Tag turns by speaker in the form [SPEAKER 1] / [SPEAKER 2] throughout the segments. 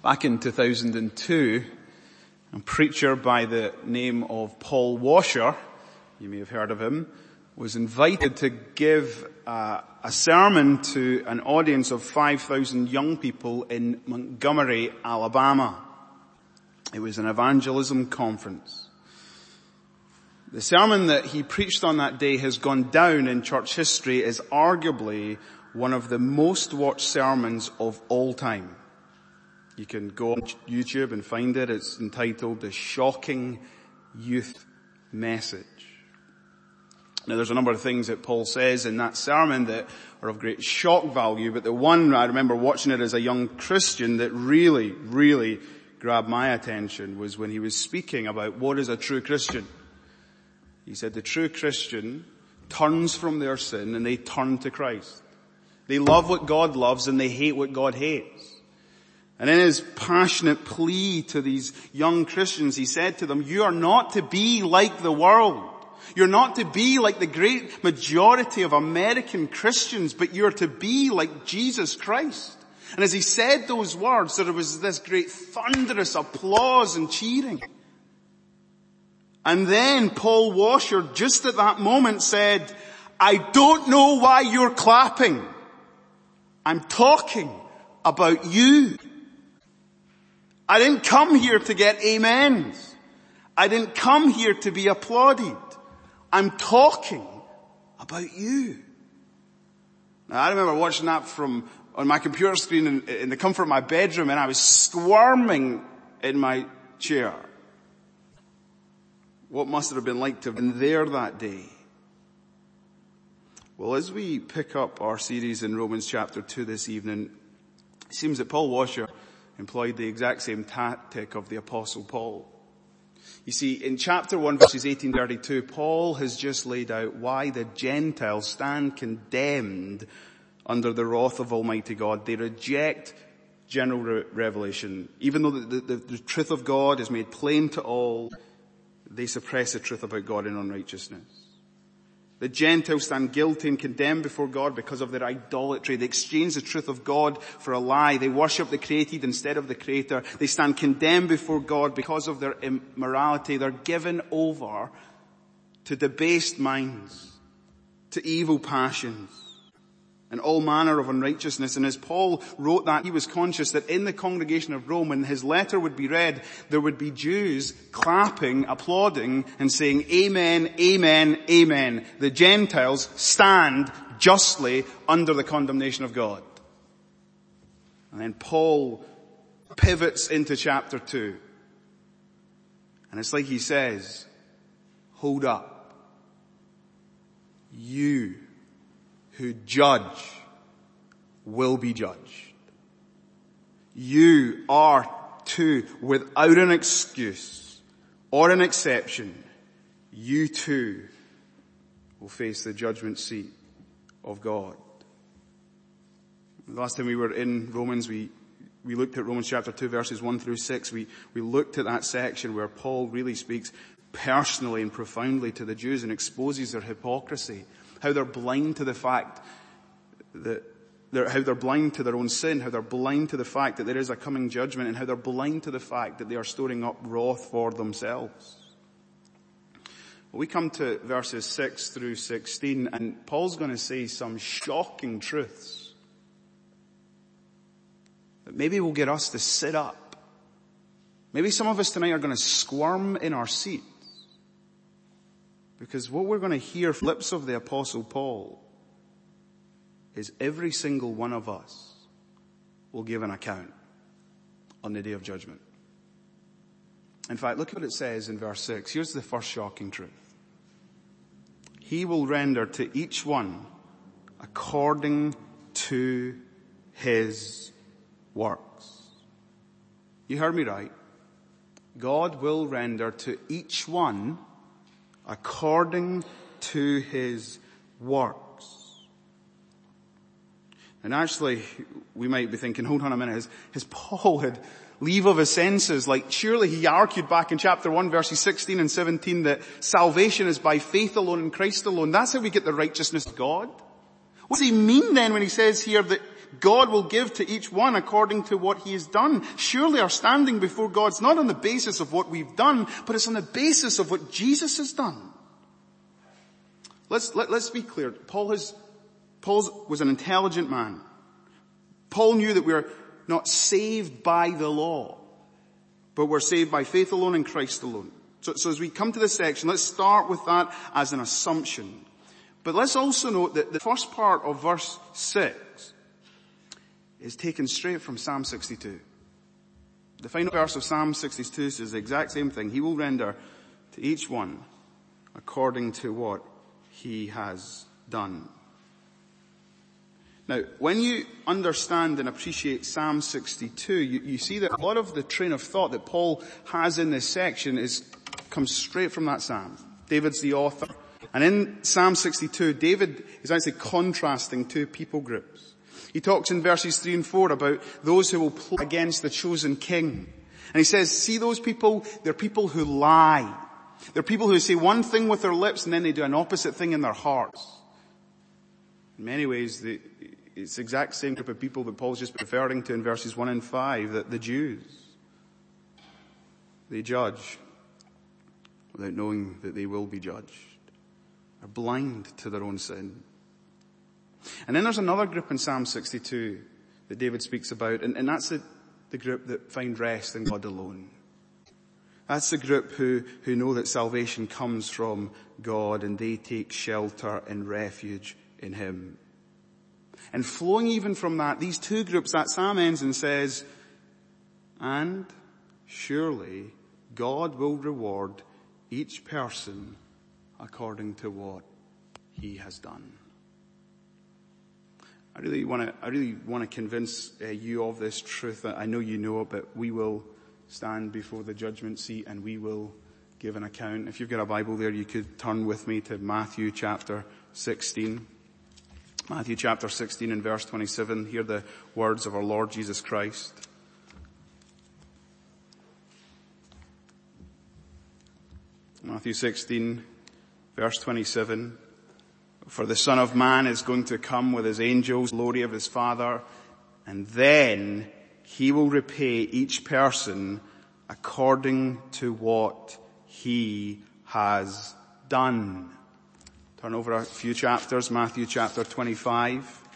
[SPEAKER 1] Back in 2002, a preacher by the name of Paul Washer, you may have heard of him, was invited to give uh, a sermon to an audience of 5,000 young people in Montgomery, Alabama. It was an evangelism conference. The sermon that he preached on that day has gone down in church history as arguably one of the most watched sermons of all time. You can go on YouTube and find it. It's entitled The Shocking Youth Message. Now there's a number of things that Paul says in that sermon that are of great shock value, but the one I remember watching it as a young Christian that really, really grabbed my attention was when he was speaking about what is a true Christian. He said the true Christian turns from their sin and they turn to Christ. They love what God loves and they hate what God hates. And in his passionate plea to these young Christians, he said to them, you are not to be like the world. You're not to be like the great majority of American Christians, but you're to be like Jesus Christ. And as he said those words, there was this great thunderous applause and cheering. And then Paul Washer just at that moment said, I don't know why you're clapping. I'm talking about you. I didn't come here to get amens. I didn't come here to be applauded. I'm talking about you. Now I remember watching that from on my computer screen in, in the comfort of my bedroom and I was squirming in my chair. What must it have been like to have been there that day? Well, as we pick up our series in Romans chapter 2 this evening, it seems that Paul Washer employed the exact same tactic of the apostle Paul. You see, in chapter 1 verses 1832, Paul has just laid out why the Gentiles stand condemned under the wrath of Almighty God. They reject general re- revelation. Even though the, the, the truth of God is made plain to all, they suppress the truth about God in unrighteousness. The Gentiles stand guilty and condemned before God because of their idolatry. They exchange the truth of God for a lie. They worship the created instead of the creator. They stand condemned before God because of their immorality. They're given over to debased minds, to evil passions and all manner of unrighteousness. And as Paul wrote that, he was conscious that in the congregation of Rome, when his letter would be read, there would be Jews clapping, applauding, and saying, Amen, Amen, Amen. The Gentiles stand justly under the condemnation of God. And then Paul pivots into chapter two. And it's like he says, hold up. You who judge will be judged. You are too, without an excuse or an exception, you too will face the judgment seat of God. The last time we were in Romans, we, we looked at Romans chapter 2 verses 1 through 6. We, we looked at that section where Paul really speaks personally and profoundly to the Jews and exposes their hypocrisy how they're blind to the fact that they're, how they're blind to their own sin, how they're blind to the fact that there is a coming judgment, and how they're blind to the fact that they are storing up wrath for themselves. we come to verses 6 through 16, and Paul's going to say some shocking truths that maybe will get us to sit up. Maybe some of us tonight are going to squirm in our seats because what we're going to hear from the lips of the apostle Paul is every single one of us will give an account on the day of judgment. In fact, look what it says in verse 6. Here's the first shocking truth. He will render to each one according to his works. You heard me right. God will render to each one according to his works. And actually, we might be thinking, hold on a minute, has, has Paul had leave of his senses? Like, surely he argued back in chapter 1 verses 16 and 17 that salvation is by faith alone in Christ alone. That's how we get the righteousness of God. What does he mean then when he says here that God will give to each one according to what he has done. Surely our standing before God's not on the basis of what we've done, but it's on the basis of what Jesus has done. Let's, let, let us be clear. Paul has, Paul was an intelligent man. Paul knew that we're not saved by the law, but we're saved by faith alone in Christ alone. So, so as we come to this section, let's start with that as an assumption. But let's also note that the first part of verse 6 is taken straight from Psalm 62. The final verse of Psalm 62 says the exact same thing. He will render to each one according to what he has done. Now, when you understand and appreciate Psalm 62, you, you, see that a lot of the train of thought that Paul has in this section is, comes straight from that Psalm. David's the author. And in Psalm 62, David is actually contrasting two people groups. He talks in verses 3 and 4 about those who will plot against the chosen king. And he says, see those people? They're people who lie. They're people who say one thing with their lips and then they do an opposite thing in their hearts. In many ways, the, it's the exact same group of people that Paul's just referring to in verses 1 and 5, that the Jews. They judge without knowing that they will be judged. Are blind to their own sin. And then there's another group in Psalm 62 that David speaks about, and, and that's the, the group that find rest in God alone. That's the group who, who know that salvation comes from God and they take shelter and refuge in Him. And flowing even from that, these two groups, that psalm ends and says, and surely God will reward each person according to what he has done. I really want to, I really want to convince uh, you of this truth. That I know you know it, but we will stand before the judgment seat and we will give an account. If you've got a Bible there, you could turn with me to Matthew chapter 16. Matthew chapter 16 and verse 27. Hear the words of our Lord Jesus Christ. Matthew 16 verse 27. For the son of man is going to come with his angels, glory of his father, and then he will repay each person according to what he has done. Turn over a few chapters, Matthew chapter 25.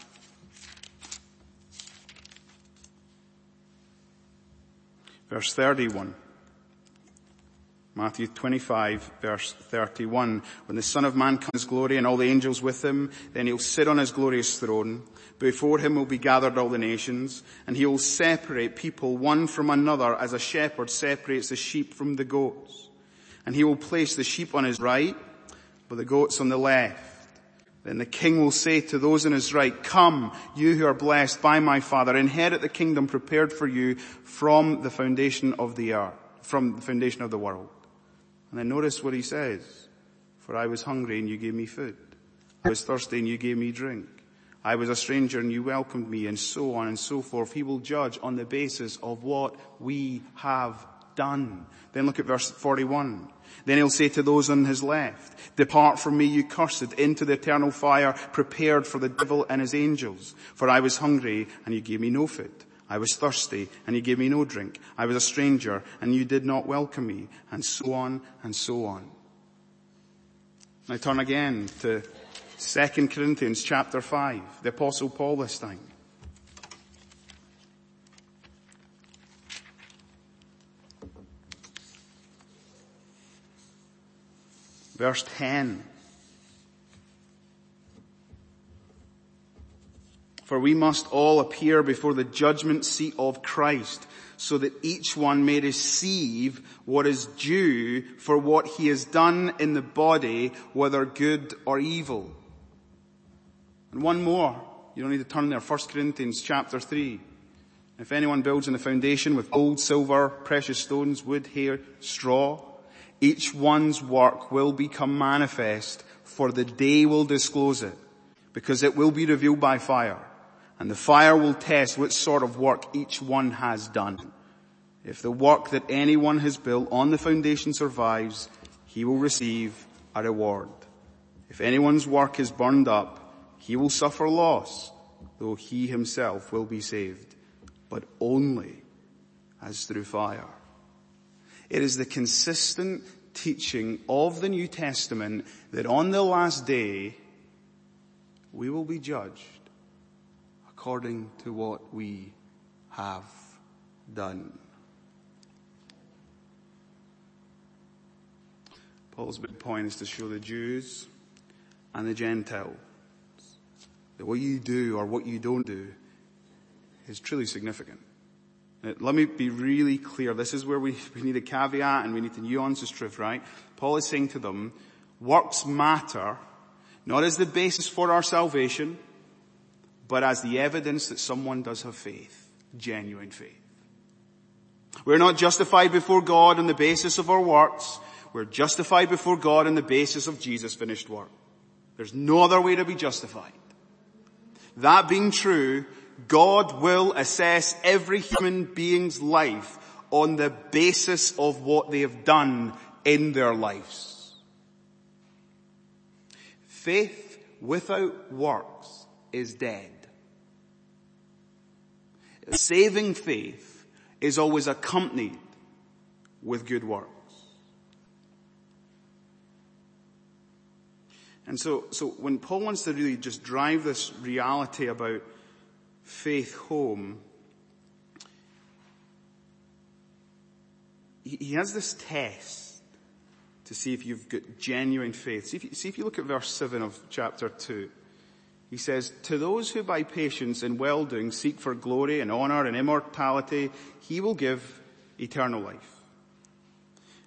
[SPEAKER 1] Verse 31. Matthew 25 verse 31. When the Son of Man comes glory and all the angels with him, then he'll sit on his glorious throne. Before him will be gathered all the nations, and he will separate people one from another as a shepherd separates the sheep from the goats. And he will place the sheep on his right but the goats on the left. Then the king will say to those on his right, come, you who are blessed by my father, inherit the kingdom prepared for you from the foundation of the earth, from the foundation of the world. And then notice what he says. For I was hungry and you gave me food. I was thirsty and you gave me drink. I was a stranger and you welcomed me and so on and so forth. He will judge on the basis of what we have done. Then look at verse 41. Then he'll say to those on his left, depart from me, you cursed, into the eternal fire prepared for the devil and his angels. For I was hungry and you gave me no food. I was thirsty and you gave me no drink. I was a stranger and you did not welcome me. And so on and so on. Now turn again to 2 Corinthians chapter 5, the apostle Paul this time. Verse 10. For we must all appear before the judgment seat of Christ so that each one may receive what is due for what he has done in the body, whether good or evil. And one more. You don't need to turn there. 1 Corinthians chapter 3. If anyone builds on the foundation with gold, silver, precious stones, wood, hair, straw, each one's work will become manifest for the day will disclose it because it will be revealed by fire and the fire will test what sort of work each one has done. If the work that anyone has built on the foundation survives, he will receive a reward. If anyone's work is burned up, he will suffer loss, though he himself will be saved, but only as through fire. It is the consistent teaching of the New Testament that on the last day, we will be judged according to what we have done. Paul's big point is to show the Jews and the Gentiles that what you do or what you don't do is truly significant. Let me be really clear. This is where we, we need a caveat and we need to nuance this truth, right? Paul is saying to them, works matter not as the basis for our salvation, but as the evidence that someone does have faith, genuine faith. We're not justified before God on the basis of our works. We're justified before God on the basis of Jesus' finished work. There's no other way to be justified. That being true, God will assess every human being's life on the basis of what they have done in their lives. Faith without works is dead. Saving faith is always accompanied with good works. And so, so when Paul wants to really just drive this reality about faith home, he, has this test to see if you've got genuine faith. See if, you, see if you look at verse 7 of chapter 2. He says, to those who by patience and well-doing seek for glory and honor and immortality, he will give eternal life.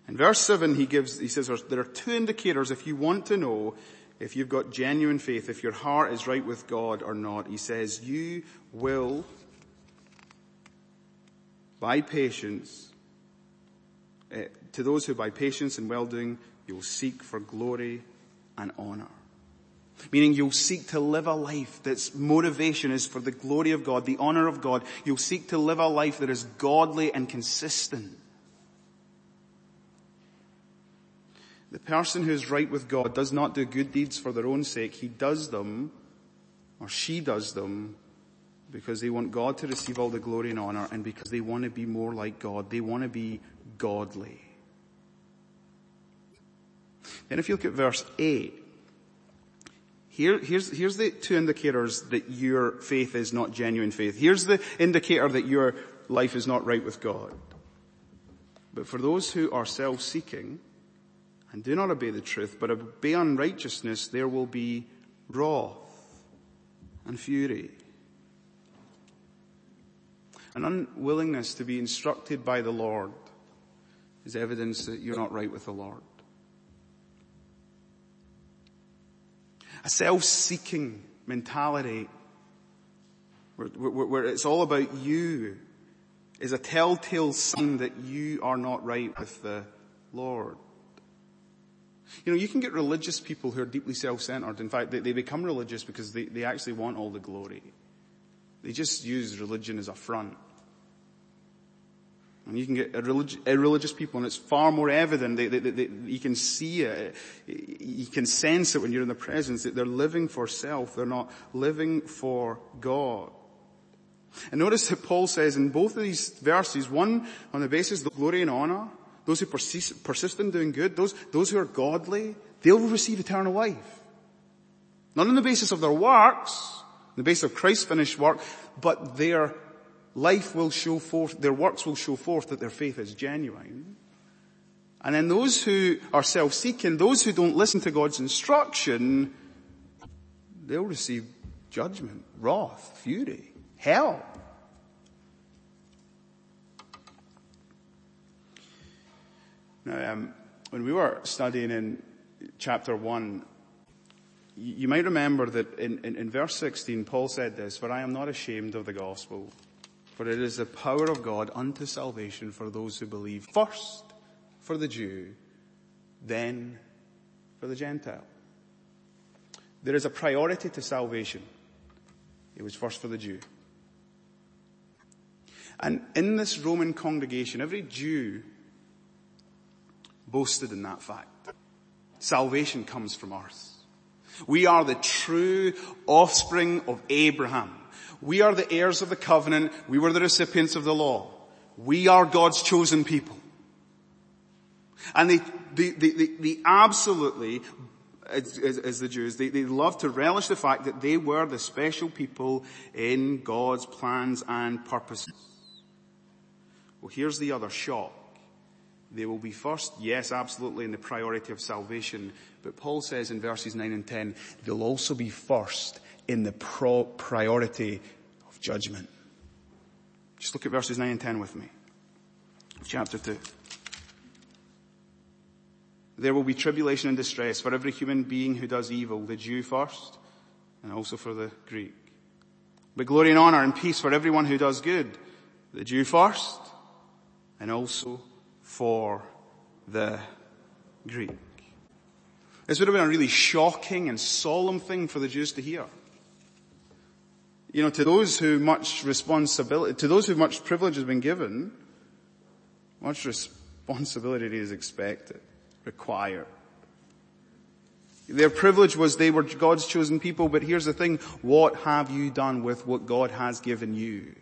[SPEAKER 1] In verse 7 he gives, he says there are two indicators if you want to know if you've got genuine faith, if your heart is right with God or not. He says, you will, by patience, uh, to those who by patience and well-doing, you'll seek for glory and honor. Meaning you'll seek to live a life that's motivation is for the glory of God, the honor of God. You'll seek to live a life that is godly and consistent. The person who is right with God does not do good deeds for their own sake. He does them, or she does them, because they want God to receive all the glory and honor and because they want to be more like God. They want to be godly. Then if you look at verse 8, here, here's, here's the two indicators that your faith is not genuine faith. Here's the indicator that your life is not right with God. But for those who are self-seeking, and do not obey the truth, but obey unrighteousness, there will be wrath and fury. An unwillingness to be instructed by the Lord is evidence that you're not right with the Lord. A self-seeking mentality where, where, where, it's all about you is a telltale sign that you are not right with the Lord. You know, you can get religious people who are deeply self-centered. In fact, they, they become religious because they, they actually want all the glory. They just use religion as a front. And you can get irrelig- irreligious people and it's far more evident. You can see it. You can sense it when you're in the presence that they're living for self. They're not living for God. And notice that Paul says in both of these verses, one on the basis of glory and honor, those who persist, persist in doing good, those, those who are godly, they'll receive eternal life. Not on the basis of their works, the basis of Christ's finished work, but their life will show forth, their works will show forth that their faith is genuine. And then those who are self-seeking, those who don't listen to God's instruction, they'll receive judgment, wrath, fury, hell. Now, um, when we were studying in chapter 1, you might remember that in, in, in, verse 16, Paul said this, For I am not ashamed of the gospel, for it is the power of God unto salvation for those who believe. First for the Jew, then for the Gentile. There is a priority to salvation. It was first for the Jew. And in this Roman congregation, every Jew boasted in that fact. Salvation comes from us. We are the true offspring of Abraham. We are the heirs of the covenant. We were the recipients of the law. We are God's chosen people. And they, they, they, they, absolutely, as, as, as, the Jews, they, they love to relish the fact that they were the special people in God's plans and purposes. Well, here's the other shock. They will be first, yes, absolutely, in the priority of salvation. But Paul says in verses 9 and 10, they'll also be first in the pro- priority of judgment. Just look at verses 9 and 10 with me. Chapter 2. There will be tribulation and distress for every human being who does evil, the Jew first, and also for the Greek. But glory and honor and peace for everyone who does good, the Jew first, and also for the Greek. This would have been a really shocking and solemn thing for the Jews to hear. You know, to those who much responsibility, to those who much privilege has been given, much responsibility is expected, required. Their privilege was they were God's chosen people, but here's the thing, what have you done with what God has given you?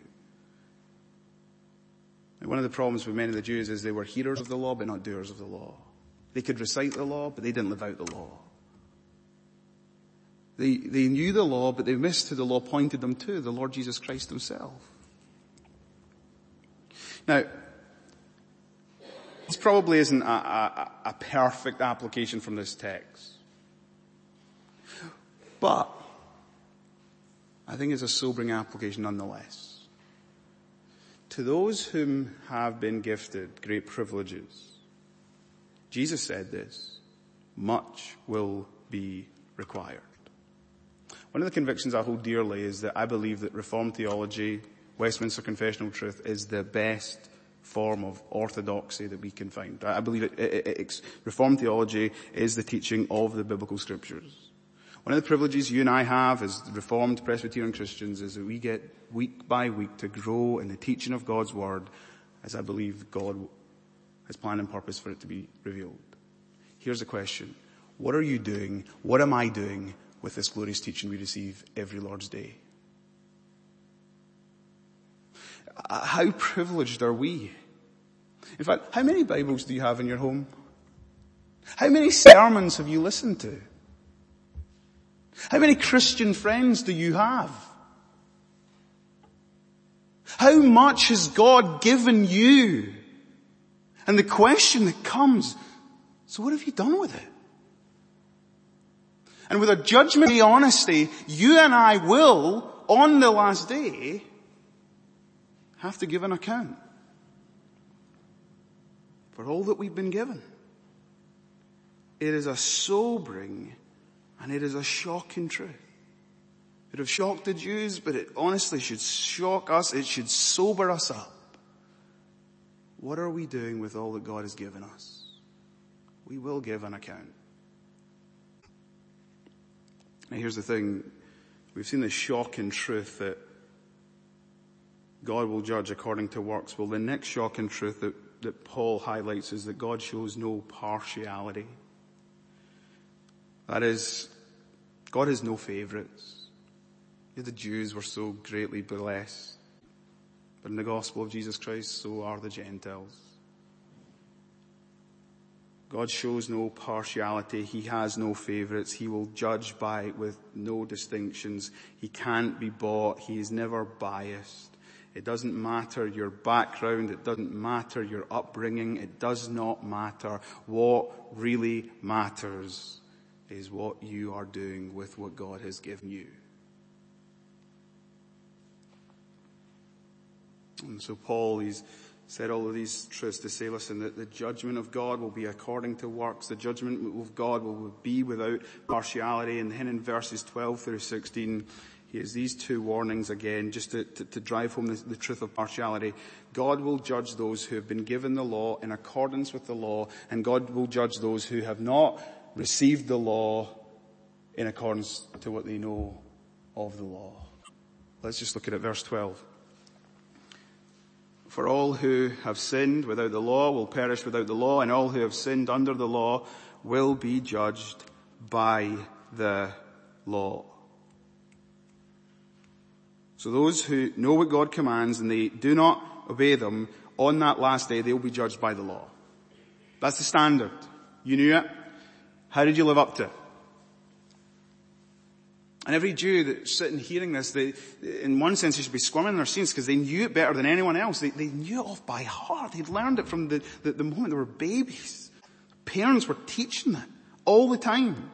[SPEAKER 1] And one of the problems with many of the Jews is they were hearers of the law, but not doers of the law. They could recite the law, but they didn't live out the law. They, they knew the law, but they missed who the law pointed them to, the Lord Jesus Christ himself. Now, this probably isn't a, a, a perfect application from this text. But, I think it's a sobering application nonetheless. To those whom have been gifted great privileges, Jesus said this, much will be required. One of the convictions I hold dearly is that I believe that Reformed theology, Westminster confessional truth is the best form of orthodoxy that we can find. I believe it, it, it, Reformed theology is the teaching of the biblical scriptures. One of the privileges you and I have as Reformed Presbyterian Christians is that we get week by week to grow in the teaching of God's Word as I believe God has planned and purpose for it to be revealed. Here's the question. What are you doing? What am I doing with this glorious teaching we receive every Lord's Day? How privileged are we? In fact, how many Bibles do you have in your home? How many sermons have you listened to? How many Christian friends do you have? How much has God given you? And the question that comes, so what have you done with it? And with a judgment of honesty, you and I will, on the last day, have to give an account for all that we've been given. It is a sobering and it is a shocking truth. It would have shocked the Jews, but it honestly should shock us. It should sober us up. What are we doing with all that God has given us? We will give an account. Now here's the thing. We've seen the shocking truth that God will judge according to works. Well, the next shocking truth that, that Paul highlights is that God shows no partiality. That is, God has no favorites. The Jews were so greatly blessed. But in the gospel of Jesus Christ, so are the Gentiles. God shows no partiality. He has no favorites. He will judge by with no distinctions. He can't be bought. He is never biased. It doesn't matter your background. It doesn't matter your upbringing. It does not matter. What really matters is what you are doing with what God has given you. And so Paul, he's said all of these truths to say, listen, that the judgment of God will be according to works. The judgment of God will be without partiality. And then in verses 12 through 16, he has these two warnings again, just to, to, to drive home the, the truth of partiality. God will judge those who have been given the law in accordance with the law, and God will judge those who have not received the law in accordance to what they know of the law. Let's just look at it, verse 12. For all who have sinned without the law will perish without the law, and all who have sinned under the law will be judged by the law. So those who know what God commands and they do not obey them, on that last day they will be judged by the law. That's the standard. You knew it. How did you live up to it? And every Jew that's sitting hearing this, they, in one sense, they should be squirming in their seats because they knew it better than anyone else. They, they knew it off by heart. They'd learned it from the, the, the moment they were babies. Parents were teaching it all the time.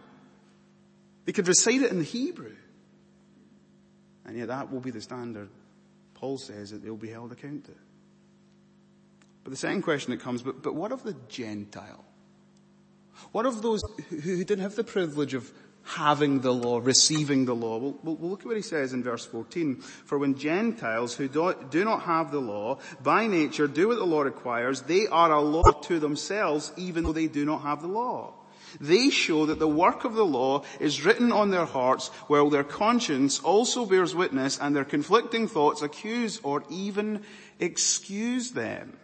[SPEAKER 1] They could recite it in Hebrew. And yet that will be the standard. Paul says that they'll be held accountable. But the second question that comes, but, but what of the Gentile? What of those who didn't have the privilege of having the law, receiving the law. Well, we'll, look at what he says in verse 14. For when Gentiles who do, do not have the law, by nature do what the law requires, they are a law to themselves even though they do not have the law. They show that the work of the law is written on their hearts while their conscience also bears witness and their conflicting thoughts accuse or even excuse them.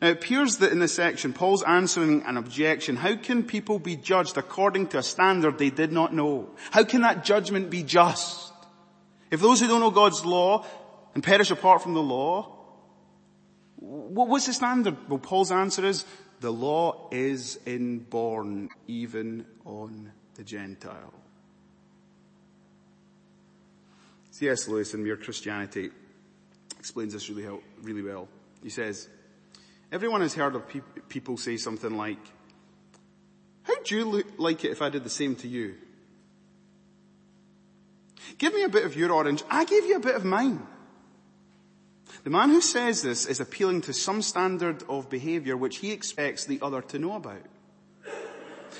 [SPEAKER 1] Now it appears that in this section, Paul's answering an objection. How can people be judged according to a standard they did not know? How can that judgment be just? If those who don't know God's law and perish apart from the law, what's the standard? Well, Paul's answer is, the law is inborn even on the Gentile. C.S. Lewis in Mere Christianity explains this really, really well. He says, Everyone has heard of pe- people say something like, how'd you look, like it if I did the same to you? Give me a bit of your orange, I give you a bit of mine. The man who says this is appealing to some standard of behavior which he expects the other to know about.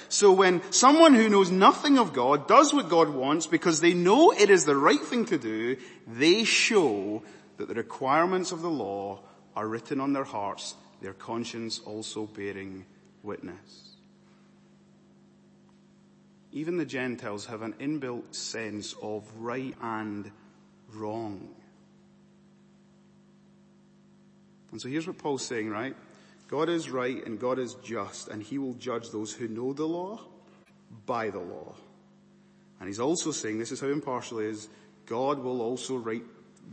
[SPEAKER 1] So when someone who knows nothing of God does what God wants because they know it is the right thing to do, they show that the requirements of the law are written on their hearts their conscience also bearing witness. Even the Gentiles have an inbuilt sense of right and wrong. And so here's what Paul's saying, right? God is right and God is just and he will judge those who know the law by the law. And he's also saying, this is how impartial he is, God will also right,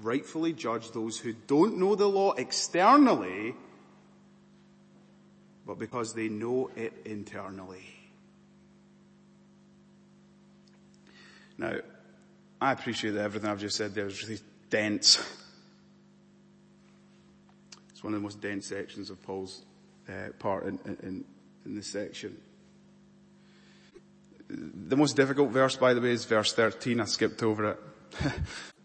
[SPEAKER 1] rightfully judge those who don't know the law externally but because they know it internally. Now, I appreciate that everything I've just said there is really dense. It's one of the most dense sections of Paul's uh, part in, in, in this section. The most difficult verse, by the way, is verse 13. I skipped over it.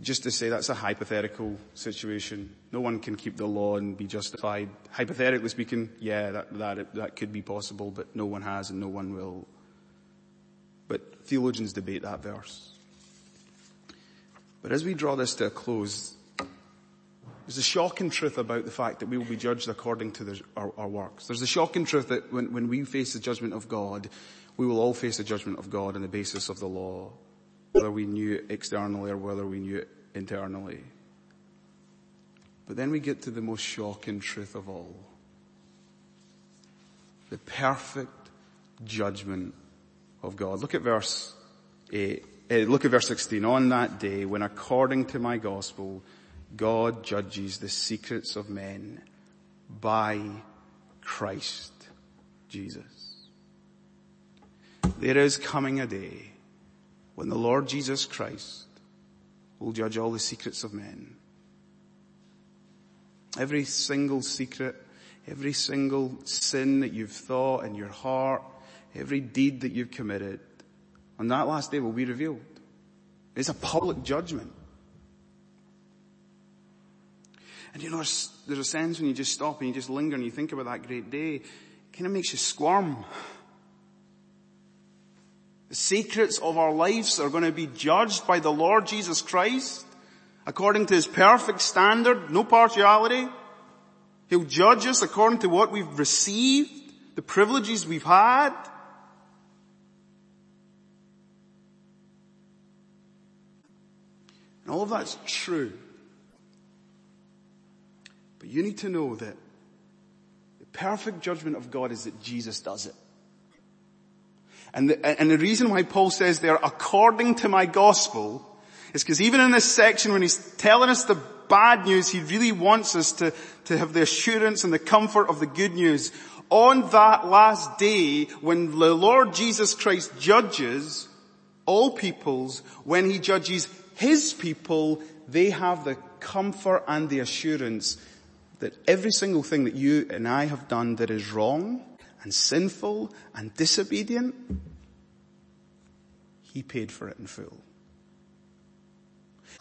[SPEAKER 1] just to say that's a hypothetical situation. No one can keep the law and be justified. Hypothetically speaking, yeah, that, that, that could be possible, but no one has and no one will. But theologians debate that verse. But as we draw this to a close, there's a shocking truth about the fact that we will be judged according to the, our, our, works. There's a shocking truth that when, when we face the judgment of God, we will all face the judgment of God on the basis of the law whether we knew it externally or whether we knew it internally. But then we get to the most shocking truth of all. The perfect judgment of God. Look at verse 8. Uh, look at verse 16. On that day when according to my gospel, God judges the secrets of men by Christ Jesus. There is coming a day when the Lord Jesus Christ will judge all the secrets of men. Every single secret, every single sin that you've thought in your heart, every deed that you've committed, on that last day will be revealed. It's a public judgment. And you know, there's, a sense when you just stop and you just linger and you think about that great day, it kind of makes you squirm. The secrets of our lives are going to be judged by the Lord Jesus Christ according to his perfect standard, no partiality. He'll judge us according to what we've received, the privileges we've had. And all of that's true. But you need to know that the perfect judgment of God is that Jesus does it. And the, and the reason why Paul says there, according to my gospel, is because even in this section when he's telling us the bad news, he really wants us to, to have the assurance and the comfort of the good news. On that last day, when the Lord Jesus Christ judges all peoples, when he judges his people, they have the comfort and the assurance that every single thing that you and I have done that is wrong and sinful and disobedient, he paid for it in full.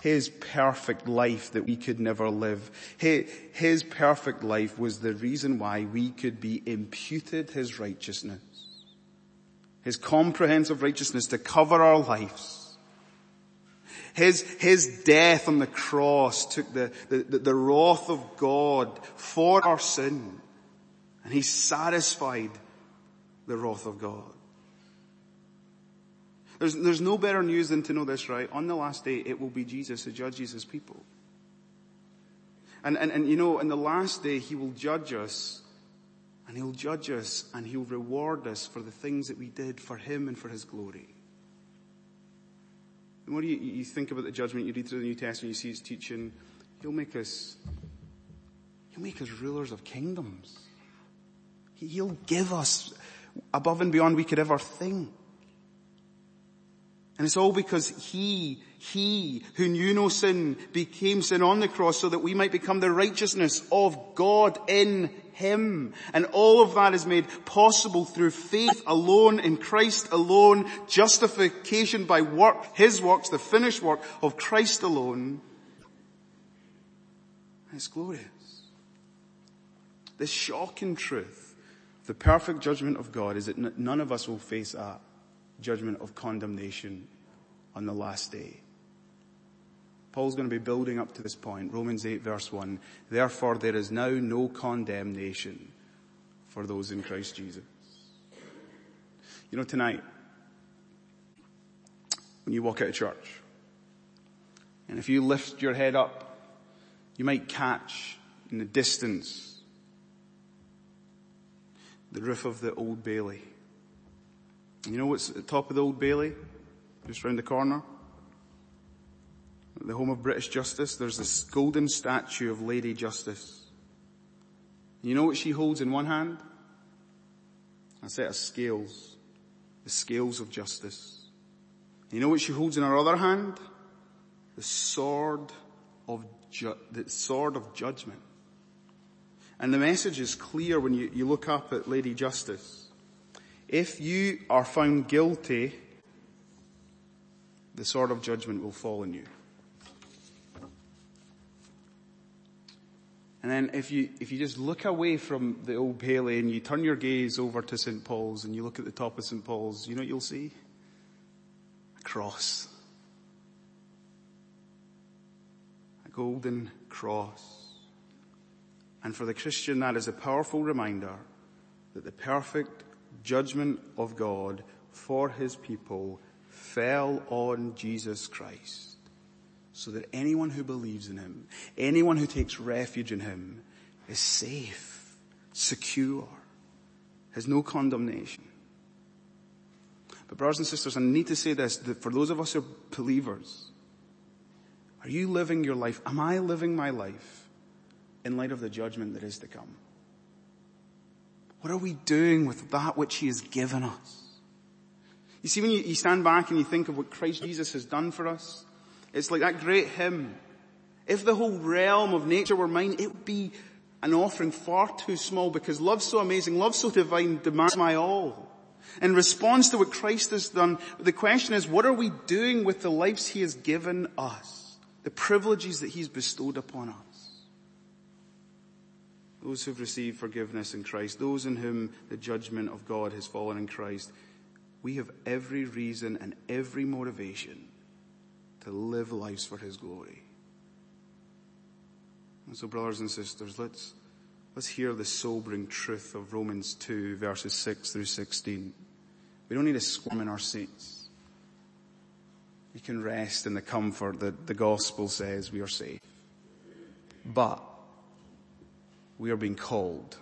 [SPEAKER 1] His perfect life that we could never live. His perfect life was the reason why we could be imputed His righteousness. His comprehensive righteousness to cover our lives. His, His death on the cross took the, the, the wrath of God for our sin. And He satisfied the wrath of God. There's, there's no better news than to know this, right? On the last day, it will be Jesus who judges his people. And, and, and you know, in the last day, he will judge us and he'll judge us and he'll reward us for the things that we did for him and for his glory. What do you, you think about the judgment? You read through the New Testament, you see his teaching. He'll make us, he'll make us rulers of kingdoms. He'll give us above and beyond we could ever think. And it's all because He, He who knew no sin became sin on the cross so that we might become the righteousness of God in Him. And all of that is made possible through faith alone in Christ alone, justification by work, His works, the finished work of Christ alone. And it's glorious. This shocking truth, the perfect judgment of God is that none of us will face that judgment of condemnation on the last day. Paul's going to be building up to this point. Romans 8 verse 1. Therefore there is now no condemnation for those in Christ Jesus. You know, tonight, when you walk out of church, and if you lift your head up, you might catch in the distance the roof of the Old Bailey. You know what's at the top of the Old Bailey? Just round the corner. At the home of British Justice, there's this golden statue of Lady Justice. You know what she holds in one hand? A set of scales. The scales of justice. You know what she holds in her other hand? The sword of ju- the sword of judgment. And the message is clear when you, you look up at Lady Justice. If you are found guilty, the sword of judgment will fall on you. And then if you, if you just look away from the old Bailey and you turn your gaze over to St. Paul's and you look at the top of St. Paul's, you know what you'll see? A cross. A golden cross. And for the Christian, that is a powerful reminder that the perfect judgment of God for his people fell on Jesus Christ so that anyone who believes in him, anyone who takes refuge in him is safe, secure, has no condemnation. But brothers and sisters, I need to say this, that for those of us who are believers, are you living your life, am I living my life in light of the judgment that is to come? What are we doing with that which He has given us? You see, when you, you stand back and you think of what Christ Jesus has done for us, it's like that great hymn. If the whole realm of nature were mine, it would be an offering far too small because love so amazing, love so divine demands my all. In response to what Christ has done, the question is, what are we doing with the lives He has given us? The privileges that He's bestowed upon us? Those who've received forgiveness in Christ, those in whom the judgment of God has fallen in Christ, we have every reason and every motivation to live lives for His glory. And so brothers and sisters, let's, let's hear the sobering truth of Romans 2 verses 6 through 16. We don't need to squirm in our seats. We can rest in the comfort that the gospel says we are safe. But we are being called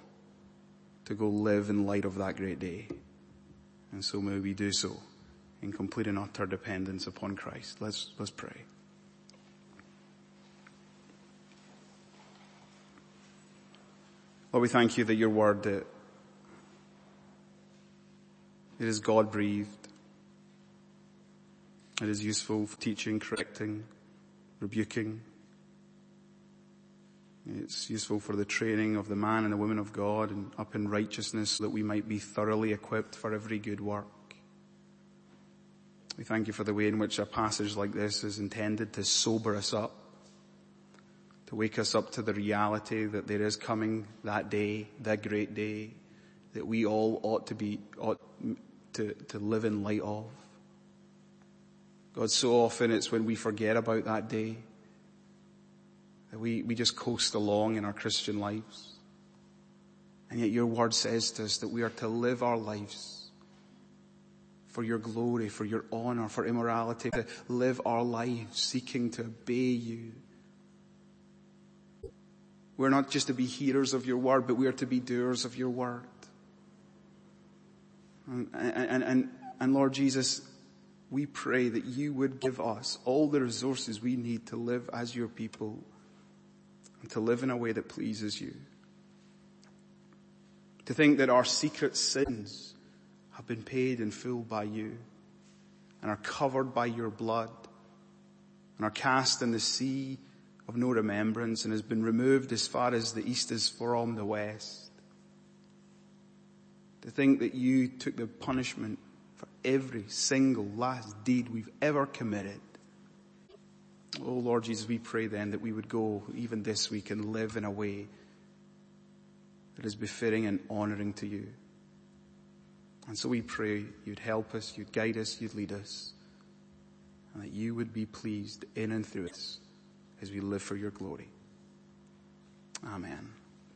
[SPEAKER 1] to go live in light of that great day. And so may we do so in complete and utter dependence upon Christ. Let's, let's pray. Lord, we thank you that your word that it is God breathed. It is useful for teaching, correcting, rebuking, it's useful for the training of the man and the woman of God and up in righteousness so that we might be thoroughly equipped for every good work. We thank you for the way in which a passage like this is intended to sober us up to wake us up to the reality that there is coming that day, that great day, that we all ought to be, ought to, to live in light of. God, so often it's when we forget about that day that we, we just coast along in our Christian lives. And yet your word says to us that we are to live our lives for your glory, for your honor, for immorality, to live our lives seeking to obey you we're not just to be hearers of your word, but we are to be doers of your word. And, and, and, and Lord Jesus, we pray that you would give us all the resources we need to live as your people and to live in a way that pleases you. To think that our secret sins have been paid in full by you and are covered by your blood and are cast in the sea of no remembrance and has been removed as far as the east is from the west. To think that you took the punishment for every single last deed we've ever committed. Oh Lord Jesus, we pray then that we would go even this week and live in a way that is befitting and honoring to you. And so we pray you'd help us, you'd guide us, you'd lead us, and that you would be pleased in and through us as we live for your glory. Amen.